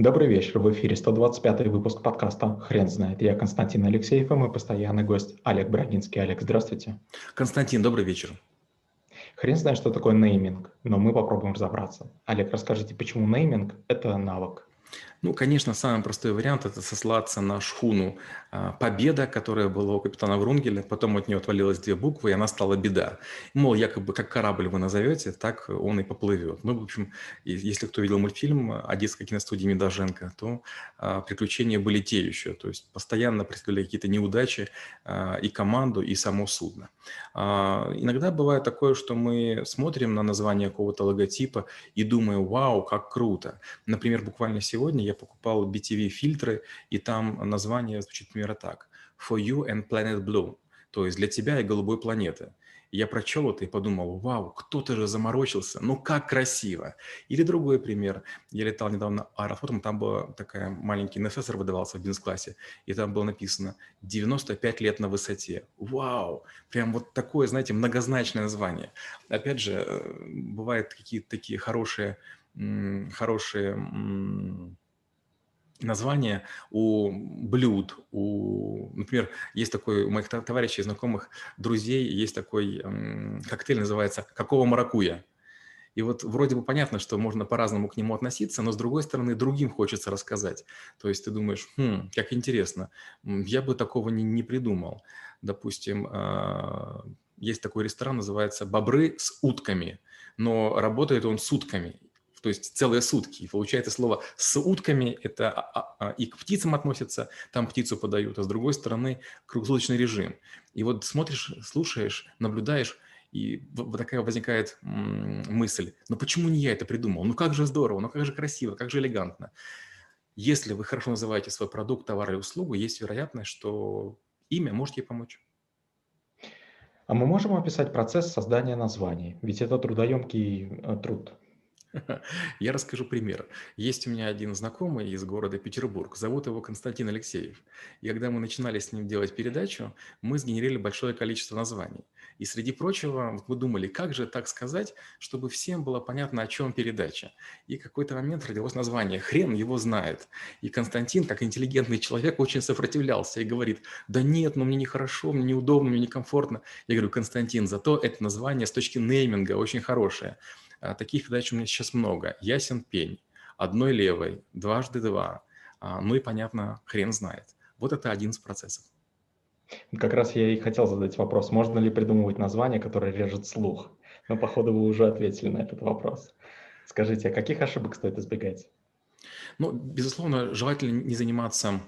Добрый вечер, в эфире 125 выпуск подкаста «Хрен знает». Я Константин Алексеев и мой постоянный гость Олег Брагинский. Олег, здравствуйте. Константин, добрый вечер. Хрен знает, что такое нейминг, но мы попробуем разобраться. Олег, расскажите, почему нейминг – это навык? Ну, конечно, самый простой вариант – это сослаться на шхуну а, «Победа», которая была у капитана Врунгеля, потом от нее отвалилось две буквы, и она стала «Беда». Мол, якобы как корабль вы назовете, так он и поплывет. Ну, в общем, если кто видел мультфильм Одесской киностудии Медоженко, то а, приключения были те еще. То есть постоянно преследовали какие-то неудачи а, и команду, и само судно. Иногда бывает такое, что мы смотрим на название какого-то логотипа и думаем «Вау, как круто!». Например, буквально сегодня я покупал BTV-фильтры, и там название звучит примерно так. For you and Planet Blue. То есть для тебя и голубой планеты. Я прочел это и подумал, вау, кто-то же заморочился, ну как красиво. Или другой пример. Я летал недавно аэрофлотом, там был такой маленький НССР выдавался в бизнес-классе, и там было написано 95 лет на высоте. Вау! Прям вот такое, знаете, многозначное название. Опять же, э, бывают какие-то такие хорошие, хорошие названия у блюд, у, например, есть такой у моих товарищей, знакомых, друзей, есть такой коктейль, называется «Какого маракуя?». И вот вроде бы понятно, что можно по-разному к нему относиться, но с другой стороны другим хочется рассказать. То есть ты думаешь, хм, как интересно, я бы такого не, не придумал. Допустим, э, есть такой ресторан, называется «Бобры с утками», но работает он сутками то есть целые сутки. И получается слово с утками, это а, а, а, и к птицам относится, там птицу подают, а с другой стороны круглосуточный режим. И вот смотришь, слушаешь, наблюдаешь, и вот такая возникает мысль, ну почему не я это придумал? Ну как же здорово, ну как же красиво, как же элегантно. Если вы хорошо называете свой продукт, товар или услугу, есть вероятность, что имя может ей помочь. А мы можем описать процесс создания названий? Ведь это трудоемкий э, труд. Я расскажу пример. Есть у меня один знакомый из города Петербург, зовут его Константин Алексеев. И когда мы начинали с ним делать передачу, мы сгенерили большое количество названий. И среди прочего мы думали, как же так сказать, чтобы всем было понятно, о чем передача. И какой-то момент родилось название «Хрен его знает». И Константин, как интеллигентный человек, очень сопротивлялся и говорит, да нет, ну мне нехорошо, мне неудобно, мне некомфортно. Я говорю, Константин, зато это название с точки нейминга очень хорошее. А, таких передач у меня сейчас много. Ясен пень, одной левой, дважды два. А, ну и, понятно, хрен знает. Вот это один из процессов. Как раз я и хотел задать вопрос, можно ли придумывать название, которое режет слух? Но, походу, вы уже ответили на этот вопрос. Скажите, а каких ошибок стоит избегать? Ну, безусловно, желательно не заниматься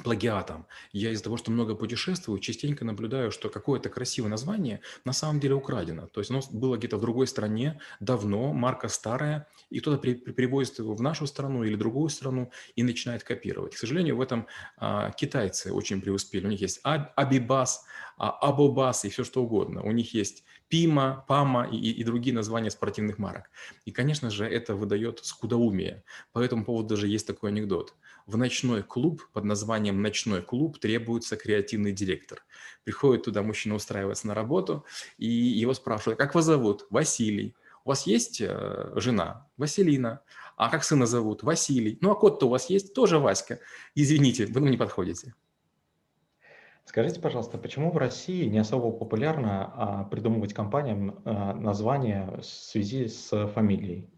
плагиатом. Я из-за того, что много путешествую, частенько наблюдаю, что какое-то красивое название на самом деле украдено. То есть оно было где-то в другой стране давно, марка старая, и кто-то при, при, привозит его в нашу страну или другую страну и начинает копировать. К сожалению, в этом а, китайцы очень преуспели. У них есть Абибас, а, Абобас и все что угодно. У них есть Пима, Пама и, и другие названия спортивных марок. И, конечно же, это выдает скудоумие. По этому поводу даже есть такой анекдот – в ночной клуб под названием «Ночной клуб» требуется креативный директор. Приходит туда мужчина устраивается на работу, и его спрашивают, как вас зовут? Василий. У вас есть э, жена? Василина. А как сына зовут? Василий. Ну, а кот-то у вас есть? Тоже Васька. Извините, вы мне не подходите. Скажите, пожалуйста, почему в России не особо популярно а, придумывать компаниям а, название в связи с фамилией?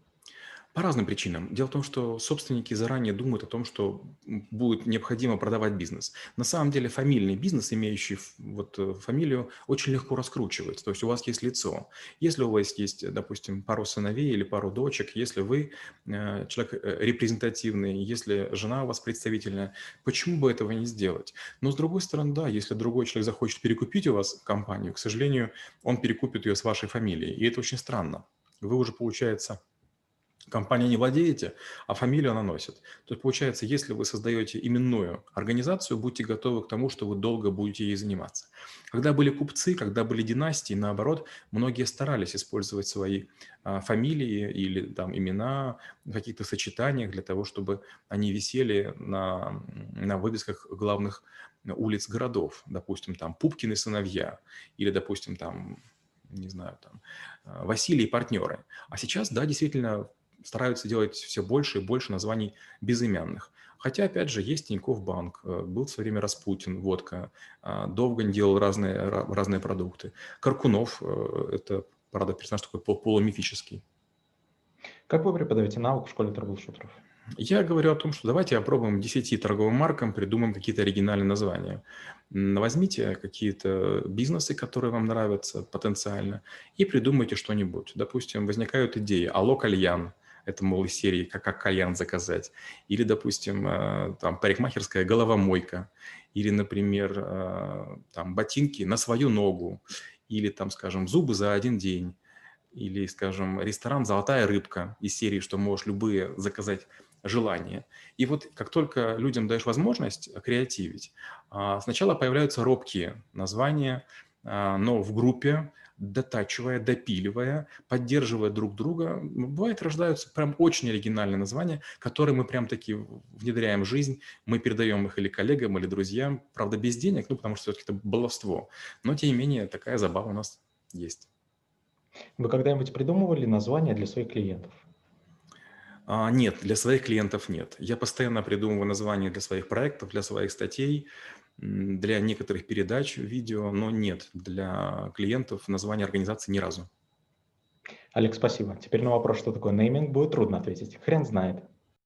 По разным причинам. Дело в том, что собственники заранее думают о том, что будет необходимо продавать бизнес. На самом деле фамильный бизнес, имеющий вот э, фамилию, очень легко раскручивается. То есть у вас есть лицо. Если у вас есть, допустим, пару сыновей или пару дочек, если вы э, человек э, репрезентативный, если жена у вас представительная, почему бы этого не сделать? Но с другой стороны, да, если другой человек захочет перекупить у вас компанию, к сожалению, он перекупит ее с вашей фамилией. И это очень странно. Вы уже, получается, компания не владеете, а фамилию она носит. То есть получается, если вы создаете именную организацию, будьте готовы к тому, что вы долго будете ей заниматься. Когда были купцы, когда были династии, наоборот, многие старались использовать свои а, фамилии или там имена в каких-то сочетаниях для того, чтобы они висели на, на вывесках главных улиц городов. Допустим, там Пупкины сыновья или, допустим, там не знаю, там, Василий и партнеры. А сейчас, да, действительно, стараются делать все больше и больше названий безымянных. Хотя, опять же, есть Тинькофф банк, э, был в свое время Распутин, водка, а, Довгань делал разные, разные продукты. Каркунов э, – это, правда, персонаж такой полумифический. Как вы преподаете навык в школе трэблшутеров? Я говорю о том, что давайте опробуем 10 торговым маркам, придумаем какие-то оригинальные названия. Возьмите какие-то бизнесы, которые вам нравятся потенциально, и придумайте что-нибудь. Допустим, возникают идеи «Алло, кальян», это, мол, из серии «Как, как кальян заказать». Или, допустим, э, там парикмахерская головомойка. Или, например, э, там ботинки на свою ногу. Или, там, скажем, зубы за один день. Или, скажем, ресторан «Золотая рыбка» из серии, что можешь любые заказать желания. И вот как только людям даешь возможность креативить, а, сначала появляются робкие названия, а, но в группе дотачивая, допиливая, поддерживая друг друга, бывает рождаются прям очень оригинальные названия, которые мы прям таки внедряем в жизнь, мы передаем их или коллегам, или друзьям, правда, без денег, ну, потому что все-таки это баловство, но, тем не менее, такая забава у нас есть. Вы когда-нибудь придумывали названия для своих клиентов? А, нет, для своих клиентов нет. Я постоянно придумываю названия для своих проектов, для своих статей, для некоторых передач видео, но нет для клиентов названия организации ни разу. Алекс, спасибо. Теперь на вопрос, что такое нейминг, будет трудно ответить. Хрен знает.